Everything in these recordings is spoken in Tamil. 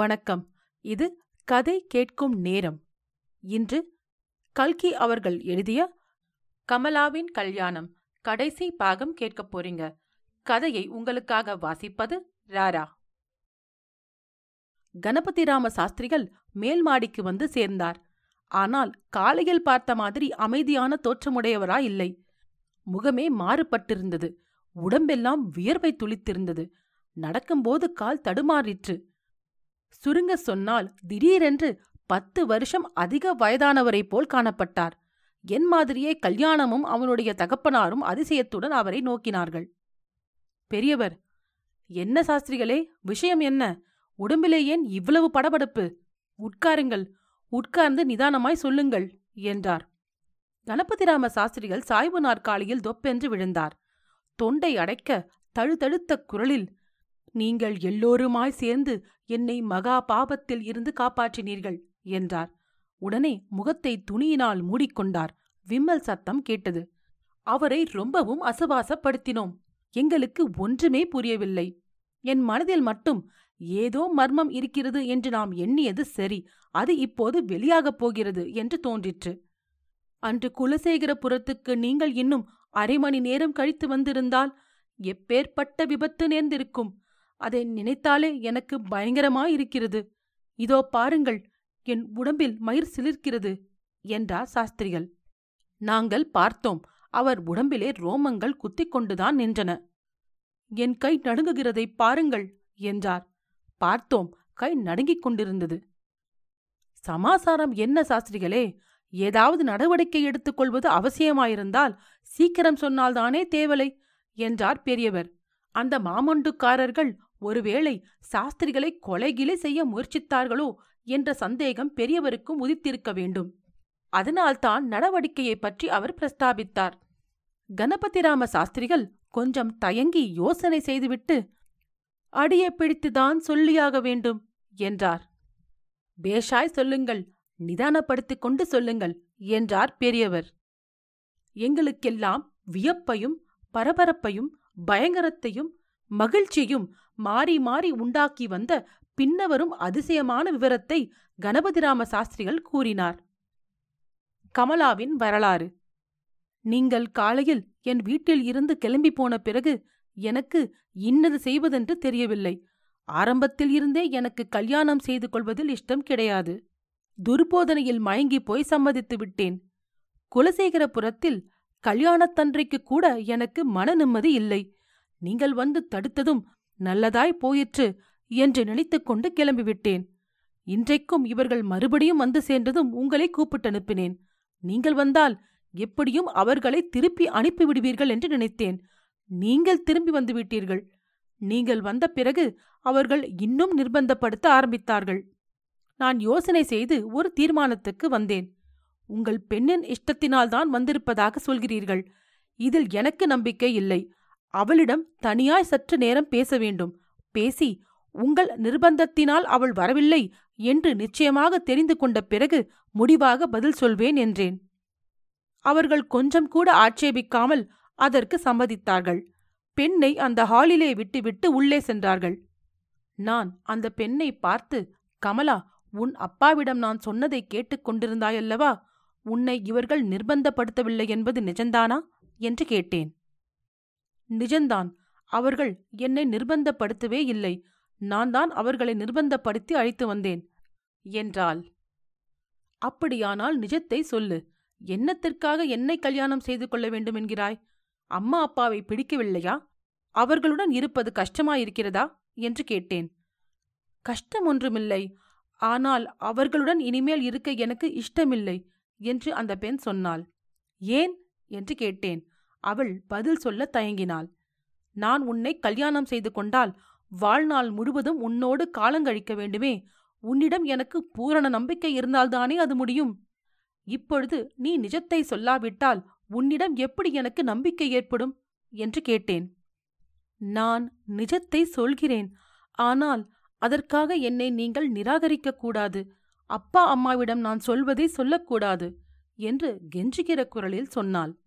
வணக்கம். இது கதை கேட்கும் நேரம். இன்று கல்கி அவர்கள் எழுதிய கமலாவின் கல்யாணம். கடைசி பாகம் கேட்கப் போறீங்க. கதையை உங்களுக்காக வாசிப்பது ராரா. கணபதிராம சாஸ்திரிகள் மேல் மாடிக்கு வந்து சேர்ந்தார். ஆனால் காலையில் பார்த்த மாதிரி அமைதியான தோற்றமுடையவரா இல்லை. முகமே மாறுபட்டிருந்தது. உடம்பெல்லாம் வியர்வை துளித்திருந்தது. நடக்கும்போது கால் தடுமாறிற்று. சுருங்க சொன்னால் திடீரென்று பத்து வருஷம் அதிக வயதானவரைப் போல் காணப்பட்டார். என் மாதிரியே கல்யாணமும் அவனுடைய தகப்பனாரும் அதிசயத்துடன் அவரை நோக்கினார்கள். பெரியவர் என்ன சாஸ்திரிகளே விஷயம் என்ன? உடம்பிலே ஏன் இவ்வளவு படபடப்பு? உட்காருங்கள் உட்கார்ந்து நிதானமாய் சொல்லுங்கள் என்றார். கணபதிராம சாஸ்திரிகள் சாய்வு நாற்காலியில் தொப்பென்று விழுந்தார். தொண்டை அடைக்க தழுதழுத்த குரலில் நீங்கள் எல்லோருமாய் சேர்ந்து என்னை மகா பாபத்தில் இருந்து காப்பாற்றினீர்கள் என்றார். உடனே முகத்தை துணியினால் மூடிக்கொண்டார். விம்மல் சத்தம் கேட்டது. அவரை ரொம்பவும் அசபாசப்படுத்தினோம் எங்களுக்கு ஒன்றுமே புரியவில்லை. என் மனதில் மட்டும் ஏதோ மர்மம் இருக்கிறது என்று நாம் எண்ணியது சரி. அது இப்போது வெளியாகப் போகிறது என்று தோன்றிற்று. அன்று குலசேகரபுரத்துக்கு நீங்கள் இன்னும் அரை மணி நேரம் கழித்து வந்திருந்தால் எப்பேற்பட்ட விபத்து நேர்ந்திருக்கும்? அதை நினைத்தாலே எனக்கு பயங்கரமாயிருக்கிறது. இதோ பாருங்கள் என் உடம்பில் மயிர் சிலிர்க்கிறது என்றார் சாஸ்திரிகள். நாங்கள் பார்த்தோம் அவர் உடம்பிலே ரோமங்கள் குத்திக் கொண்டுதான் நின்றன. என் கை நடுங்குகிறதை பாருங்கள் என்றார். பார்த்தோம் கை நடுங்கிக் கொண்டிருந்தது. சமாசாரம் என்ன சாஸ்திரிகளே? ஏதாவது நடவடிக்கை எடுத்துக்கொள்வது அவசியமாயிருந்தால் சீக்கிரம் சொன்னால்தானே தேவலை என்றார் பெரியவர். அந்த மாமொண்டுக்காரர்கள் ஒருவேளை சாஸ்திரிகளை கொலைகிலை செய்ய முயற்சித்தார்களோ என்ற சந்தேகம் பெரியவருக்கும் உதித்திருக்க வேண்டும். அதனால்தான் நடவடிக்கையை பற்றி அவர் பிரஸ்தாபித்தார். கணபதிராம சாஸ்திரிகள் கொஞ்சம் தயங்கி யோசனை செய்துவிட்டு அடியை பிடித்துதான் சொல்லியாக வேண்டும் என்றார். பேஷாய் சொல்லுங்கள் நிதானப்படுத்திக் கொண்டு சொல்லுங்கள் என்றார் பெரியவர். எங்களுக்கெல்லாம் வியப்பையும் பரபரப்பையும் பயங்கரத்தையும் மகிழ்ச்சியும் மாறி மாறி உண்டாக்கி வந்த பின்னவரும் அதிசயமான விவரத்தை கணபதிராம சாஸ்திரிகள் கூறினார். கமலாவின் வரலாறு. நீங்கள் காலையில் என் வீட்டில் இருந்து கிளம்பி போன பிறகு எனக்கு இன்னது செய்வதென்று தெரியவில்லை. ஆரம்பத்தில் இருந்தே எனக்கு கல்யாணம் செய்து கொள்வதில் இஷ்டம் கிடையாது. துர்போதனையில் மயங்கி போய் சம்மதித்து விட்டேன். குலசேகரபுரத்தில் கல்யாணத்தன்றைக்கு கூட எனக்கு மன நிம்மதி இல்லை. நீங்கள் வந்து தடுத்ததும் நல்லதாய் போயிற்று என்று நினைத்துக்கொண்டு கிளம்பிவிட்டேன். இன்றைக்கும் இவர்கள் மறுபடியும் வந்து சேர்ந்ததும் உங்களை கூப்பிட்டனுப்பினேன். நீங்கள் வந்தால் எப்படியும் அவர்களை திருப்பி அனுப்பிவிடுவீர்கள் என்று நினைத்தேன். நீங்கள் திரும்பி வந்துவிட்டீர்கள். நீங்கள் வந்த பிறகு அவர்கள் இன்னும் நிர்பந்தப்படுத்த ஆரம்பித்தார்கள். நான் யோசனை செய்து ஒரு தீர்மானத்துக்கு வந்தேன். உங்கள் பெண்ணின் இஷ்டத்தினால்தான் வந்திருப்பதாக சொல்கிறீர்கள். இதில் எனக்கு நம்பிக்கை இல்லை. அவளிடம் தனியாய் சற்று நேரம் பேச வேண்டும். பேசி உங்கள் நிர்பந்தத்தினால் அவள் வரவில்லை என்று நிச்சயமாக தெரிந்து கொண்ட பிறகு முடிவாக பதில் சொல்வேன் என்றேன். அவர்கள் கொஞ்சம் கூட ஆட்சேபிக்காமல் அதற்கு சம்மதித்தார்கள். பெண்ணை அந்த ஹாலிலே விட்டுவிட்டு உள்ளே சென்றார்கள். நான் அந்த பெண்ணை பார்த்து கமலா உன் அப்பாவிடம் நான் சொன்னதை கேட்டுக் கொண்டிருந்தாயல்லவா? உன்னை இவர்கள் நிர்பந்தப்படுத்தவில்லை என்பது நிஜந்தானா என்று கேட்டேன். நிஜந்தான். அவர்கள் என்னை நிர்பந்தப்படுத்தவே இல்லை. நான் தான் அவர்களை நிர்பந்தப்படுத்தி அழைத்து வந்தேன். என்றாள். அப்படியானால் நிஜத்தை சொல்லு. என்னத்திற்காக என்னை கல்யாணம் செய்து கொள்ள வேண்டும் என்கிறாய்? அம்மா அப்பாவை பிடிக்கவில்லையா? அவர்களுடன் இருப்பது கஷ்டமாயிருக்கிறதா? என்று கேட்டேன். கஷ்டம் ஒன்றுமில்லை. ஆனால் அவர்களுடன் இனிமேல் இருக்க எனக்கு இஷ்டமில்லை. என்று அந்த பெண் சொன்னாள். ஏன்? என்று கேட்டேன். அவள் பதில் சொல்ல தயங்கினாள். நான் உன்னை கல்யாணம் செய்து கொண்டால் வாழ்நாள் முழுவதும் உன்னோடு காலங்கழிக்க வேண்டுமே. உன்னிடம் எனக்கு பூரண நம்பிக்கை இருந்தால்தானே அது முடியும். இப்பொழுது நீ நிஜத்தை சொல்லாவிட்டால் உன்னிடம் எப்படி எனக்கு நம்பிக்கை ஏற்படும்? என்று கேட்டேன். நான் நிஜத்தை சொல்கிறேன். ஆனால் அதற்காக என்னை நீங்கள் நிராகரிக்கக் கூடாது. அப்பா அம்மாவிடம் நான் சொல்வதை சொல்லக்கூடாது என்று கெஞ்சுகிற குரலில் சொன்னாள்.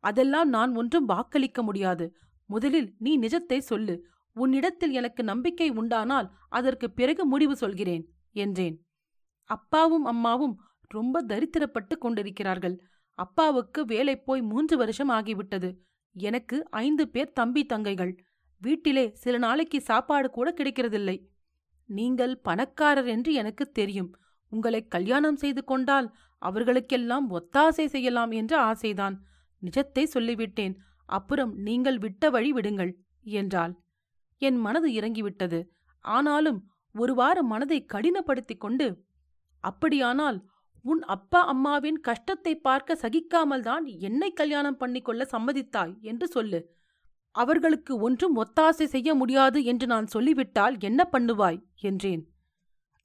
அதெல்லாம் நான் ஒன்றும் வாக்களிக்க முடியாது. முதலில் நீ நிஜத்தை சொல்லு. உன்னிடத்தில் எனக்கு நம்பிக்கை உண்டானால் அதற்கு பிறகு முடிவு சொல்கிறேன் என்றேன். அப்பாவும் அம்மாவும் ரொம்ப தரித்திரப்பட்டு கொண்டிருக்கிறார்கள். அப்பாவுக்கு வேலை போய் மூன்று வருஷம் ஆகிவிட்டது. எனக்கு ஐந்து பேர் தம்பி தங்கைகள். வீட்டிலே சில நாளைக்கு சாப்பாடு கூட கிடைக்கிறதில்லை. நீங்கள் பணக்காரர் என்று எனக்கு தெரியும். உங்களை கல்யாணம் செய்து கொண்டால் அவர்களுக்கெல்லாம் ஒத்தாசை செய்யலாம் என்ற ஆசைதான். நிஜத்தை சொல்லிவிட்டேன். அப்புறம் நீங்கள் விட்ட வழி விடுங்கள் என்றாள். என் மனது இறங்கிவிட்டது. ஆனாலும் ஒரு வார மனதை கடினப்படுத்திக் கொண்டு அப்படியானால் உன் அப்பா அம்மாவின் கஷ்டத்தை பார்க்க சகிக்காமல்தான் என்னை கல்யாணம் பண்ணிக்கொள்ள சம்மதித்தாய்? என்று சொல்லு. அவர்களுக்கு ஒன்றும் ஒத்தாசை செய்ய முடியாது என்று நான் சொல்லிவிட்டால் என்ன பண்ணுவாய்? என்றேன்.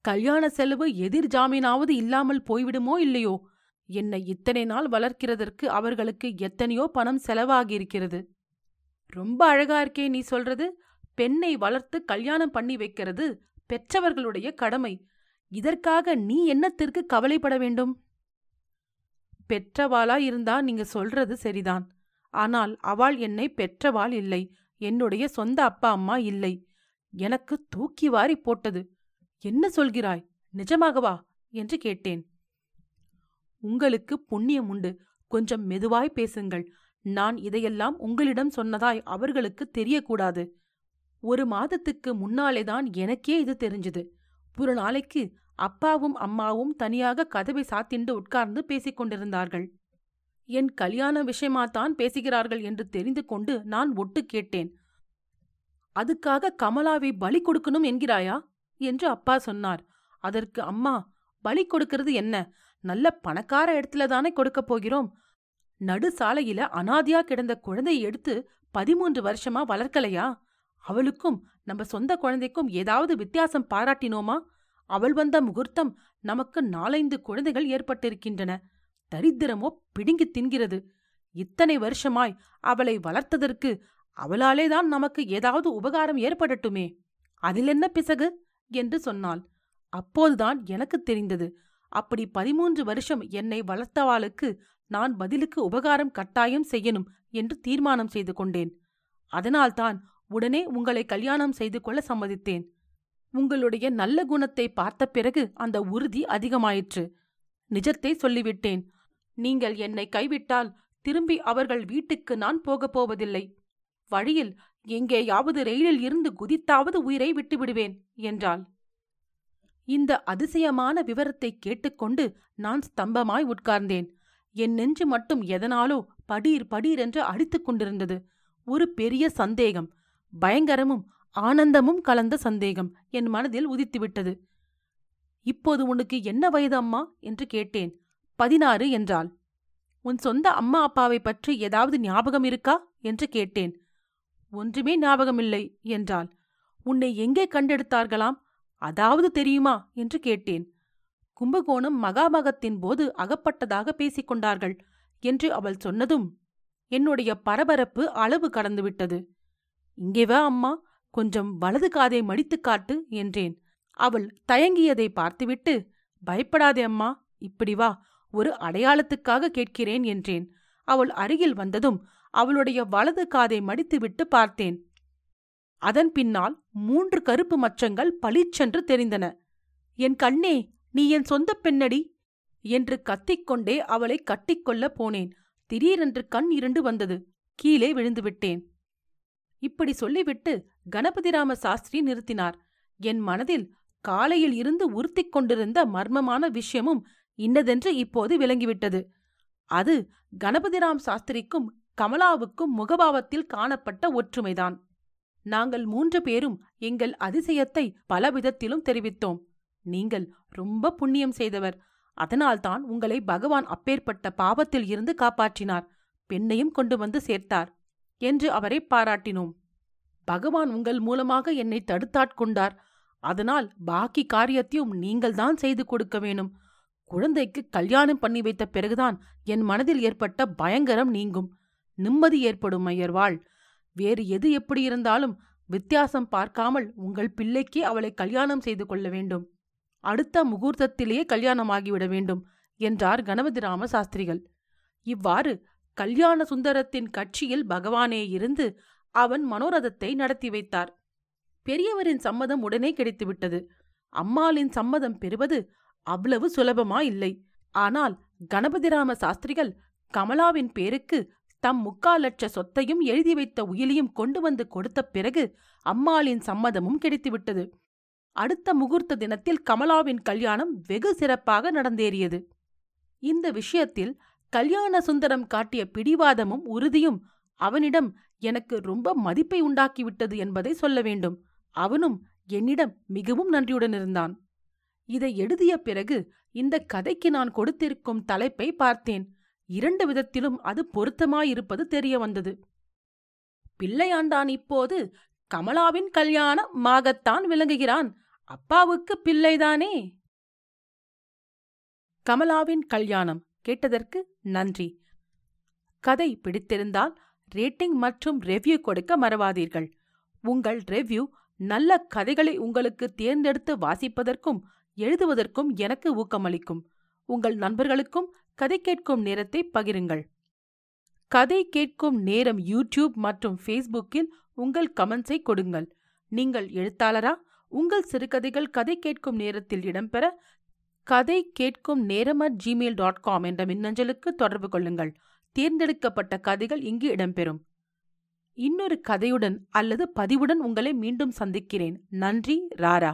கல்யாண செலவு எதிர் ஜாமீனாவது இல்லாமல் போய்விடுமோ இல்லையோ? என்னை இத்தனை நாள் வளர்க்கிறதற்கு அவர்களுக்கு எத்தனையோ பணம் செலவாகியிருக்கிறது. ரொம்ப அழகா இருக்கே நீ சொல்றது. பெண்ணை வளர்த்து கல்யாணம் பண்ணி வைக்கிறது பெற்றவர்களுடைய கடமை. இதற்காக நீ என்னத்திற்கு கவலைப்பட வேண்டும்? பெற்றவாளா இருந்தா நீங்க சொல்றது சரிதான். ஆனால் அவள் என்னை பெற்றவாள் இல்லை. என்னுடைய சொந்த அப்பா அம்மா இல்லை. எனக்கு தூக்கி வாரி போட்டது. என்ன சொல்கிறாய்? நிஜமாகவா? என்று கேட்டேன். உங்களுக்கு புண்ணியம் உண்டு. கொஞ்சம் மெதுவாய் பேசுங்கள். நான் இதையெல்லாம் உங்களிடம் சொன்னதாய் அவர்களுக்கு தெரியக்கூடாது. ஒரு மாதத்துக்கு முன்னாலேதான் எனக்கே இது தெரிஞ்சது. ஒரு நாளைக்கு அப்பாவும் அம்மாவும் தனியாக கதவை சாத்திண்டு உட்கார்ந்து பேசிக் கொண்டிருந்தார்கள். என் கல்யாண விஷயமாத்தான் பேசுகிறார்கள் என்று தெரிந்து கொண்டு நான் ஒட்டு கேட்டேன். அதுக்காக கமலாவை பலி கொடுக்கணும் என்கிறாயா? என்று அப்பா சொன்னார். அதற்கு அம்மா பலி கொடுக்கிறது என்ன? நல்ல பணக்கார இடத்துல தானே கொடுக்கப் போகிறோம். நடு சாலையில அனாதியா கிடந்த குழந்தையை எடுத்து பதிமூன்று வருஷமா வளர்க்கலையா? அவளுக்கும் நம்ம சொந்த குழந்தைக்கும் ஏதாவது வித்தியாசம் பாராட்டினோமா? அவள் வந்த முகூர்த்தம் நமக்கு நாலைந்து குழந்தைகள் ஏற்பட்டிருக்கின்றன. தரித்திரமோ பிடுங்கி தின்கிறது. இத்தனை வருஷமாய் அவளை வளர்த்ததற்கு அவளாலேதான் நமக்கு ஏதாவது உபகாரம் ஏற்படட்டுமே. அதில் என்ன பிசகு? என்று சொன்னாள். அப்போதுதான் எனக்கு தெரிந்தது. அப்படி பதிமூன்று வருஷம் என்னை வளர்த்தவாளுக்கு நான் பதிலுக்கு உபகாரம் கட்டாயம் செய்யணும் என்று தீர்மானம் செய்து கொண்டேன். அதனால்தான் உடனே உங்களை கல்யாணம் செய்து கொள்ள சம்மதித்தேன். உங்களுடைய நல்ல குணத்தை பார்த்த பிறகு அந்த உறுதி அதிகமாயிற்று. நிஜத்தை சொல்லிவிட்டேன். நீங்கள் என்னை கைவிட்டால் திரும்பி அவர்கள் வீட்டுக்கு நான் போகப் போவதில்லை. வழியில் எங்கேயாவது ரயிலில் இருந்து குதித்தாவது உயிரை விட்டுவிடுவேன் என்றாள். இந்த அதிசயமான விவரத்தை கேட்டுக்கொண்டு நான் ஸ்தம்பமாய் உட்கார்ந்தேன். என் நெஞ்சு மட்டும் எதனாலோ படீர் படீர் என்று அடித்துக் கொண்டிருந்தது. ஒரு பெரிய சந்தேகம் பயங்கரமும் ஆனந்தமும் கலந்த சந்தேகம் என் மனதில் உதித்துவிட்டது. இப்போது உனக்கு என்ன வயது அம்மா? என்று கேட்டேன். பதினாறு என்றாள். உன் சொந்த அம்மா அப்பாவை பற்றி ஏதாவது ஞாபகம் இருக்கா? என்று கேட்டேன். ஒன்றுமே ஞாபகமில்லை என்றாள். உன்னை எங்கே கண்டெடுத்தார்களாம்? அதாவது தெரியுமா? என்று கேட்டேன். கும்பகோணம் மகாமகத்தின் போது அகப்பட்டதாக பேசிக் கொண்டார்கள் என்று அவள் சொன்னதும் என்னுடைய பரபரப்பு அளவு கடந்துவிட்டது இங்கே வா அம்மா கொஞ்சம் வலது காதை மடித்துக் காட்டு என்றேன். அவள் தயங்கியதை பார்த்துவிட்டு பயப்படாதே அம்மா இப்படி வா ஒரு அடையாளத்துக்காக கேட்கிறேன் என்றேன். அவள் அருகில் வந்ததும் அவளுடைய வலது காதை மடித்துவிட்டு பார்த்தேன். அதன் பின்னால் மூன்று கருப்பு மச்சங்கள் பளிச்சென்று தெரிந்தன. என் கண்ணே நீ என் சொந்த பெண்ணடி என்று கத்திக்கொண்டே அவளை கட்டிக்கொள்ளப் போனேன். திடீரென்று கண் இருண்டு வந்தது. கீழே விழுந்துவிட்டேன் இப்படி சொல்லிவிட்டு கணபதிராம சாஸ்திரி நிறுத்தினார். என் மனதில் காலையில் இருந்து உறுத்திக் கொண்டிருந்த மர்மமான விஷயமும் இன்னதென்று இப்போது விளங்கிவிட்டது. அது கணபதிராம் சாஸ்திரிக்கும் கமலாவுக்கும் முகபாவத்தில் காணப்பட்ட ஒற்றுமைதான். நாங்கள் மூன்று பேரும் எங்கள் அதிசயத்தை பலவிதத்திலும் தெரிவித்தோம். நீங்கள் ரொம்ப புண்ணியம் செய்தவர். அதனால்தான் உங்களை பகவான் அப்பேற்பட்ட பாவத்தில் இருந்து காப்பாற்றினார். பெண்ணையும் கொண்டு வந்து சேர்த்தார் என்று அவரை பாராட்டினோம். பகவான் உங்கள் மூலமாக என்னை தடுத்தாட்கொண்டார். அதனால் பாக்கி காரியத்தையும் நீங்கள்தான் செய்து கொடுக்க வேணும். குழந்தைக்கு கல்யாணம் பண்ணி வைத்த பிறகுதான் என் மனதில் ஏற்பட்ட பயங்கரம் நீங்கும். நிம்மதி ஏற்படும் ஐயர்வாள். வேறு எது எப்படி இருந்தாலும் வித்தியாசம் பார்க்காமல் உங்கள் பிள்ளைக்கே அவளை கல்யாணம் செய்து கொள்ள வேண்டும். அடுத்த முகூர்த்தத்திலேயே கல்யாணமாகிவிட வேண்டும் என்றார் கணபதிராம சாஸ்திரிகள் இவ்வாறு கல்யாண சுந்தரத்தின் கட்சியில் பகவானே இருந்து அவன் மனோரதத்தை நடத்தி வைத்தார். பெரியவரின் சம்மதம் உடனே கிடைத்துவிட்டது. அம்மாளின் சம்மதம் பெறுவது அவ்வளவு சுலபமா இல்லை ஆனால் கணபதிராம சாஸ்திரிகள் கமலாவின் பேருக்கு தம் முக்கால் லட்ச சொத்தையும் எழுதி வைத்த உயிலியும் கொண்டு வந்து கொடுத்த பிறகு அம்மாளின் சம்மதமும் கிடைத்துவிட்டது. அடுத்த முகூர்த்த தினத்தில் கமலாவின் கல்யாணம் வெகு சிறப்பாக நடந்தேறியது. இந்த விஷயத்தில் கல்யாண சுந்தரம் காட்டிய பிடிவாதமும் உறுதியும் அவனிடம் எனக்கு ரொம்ப மதிப்பை உண்டாக்கிவிட்டது என்பதை சொல்ல வேண்டும். அவனும் என்னிடம் மிகவும் நன்றியுடன் இருந்தான். இதை எழுதிய பிறகு இந்த கதைக்கு நான் கொடுத்திருக்கும் தலைப்பை பார்த்தேன். இரண்டு விதத்திலும் அது பொருத்தமாயிருப்பது தெரிய வந்தது பிள்ளையாண்டான் இப்போது கமலாவின் கல்யாணமாகத்தான் விளங்குகிறான். அப்பாவுக்கு பிள்ளைதானே? கமலாவின் கல்யாணம் கேட்டதற்கு நன்றி. கதை பிடித்திருந்தால் ரேட்டிங் மற்றும் ரெவ்யூ கொடுக்க மறவாதீர்கள். உங்கள் ரெவ்யூ நல்ல கதைகளை உங்களுக்கு தேர்ந்தெடுத்து வாசிப்பதற்கும் எழுதுவதற்கும் எனக்கு ஊக்கமளிக்கும். உங்கள் நண்பர்களுக்கும் கதை கேட்கும் நேரத்தை பகிருங்கள். கதை கேட்கும் நேரம் யூடியூப் மற்றும் ஃபேஸ்புக்கில் உங்கள் கமெண்ட்ஸை கொடுங்கள். நீங்கள் எழுத்தாளரா? உங்கள் சிறுகதைகள் கதை கேட்கும் நேரத்தில் இடம்பெற கதை கேட்கும் நேரம் அட் ஜிமெயில் டாட் காம் என்ற மின்னஞ்சலுக்கு தொடர்பு கொள்ளுங்கள். தேர்ந்தெடுக்கப்பட்ட கதைகள் இங்கு இடம்பெறும். இன்னொரு கதையுடன் அல்லது பதிவுடன் உங்களை மீண்டும் சந்திக்கிறேன். நன்றி ராரா.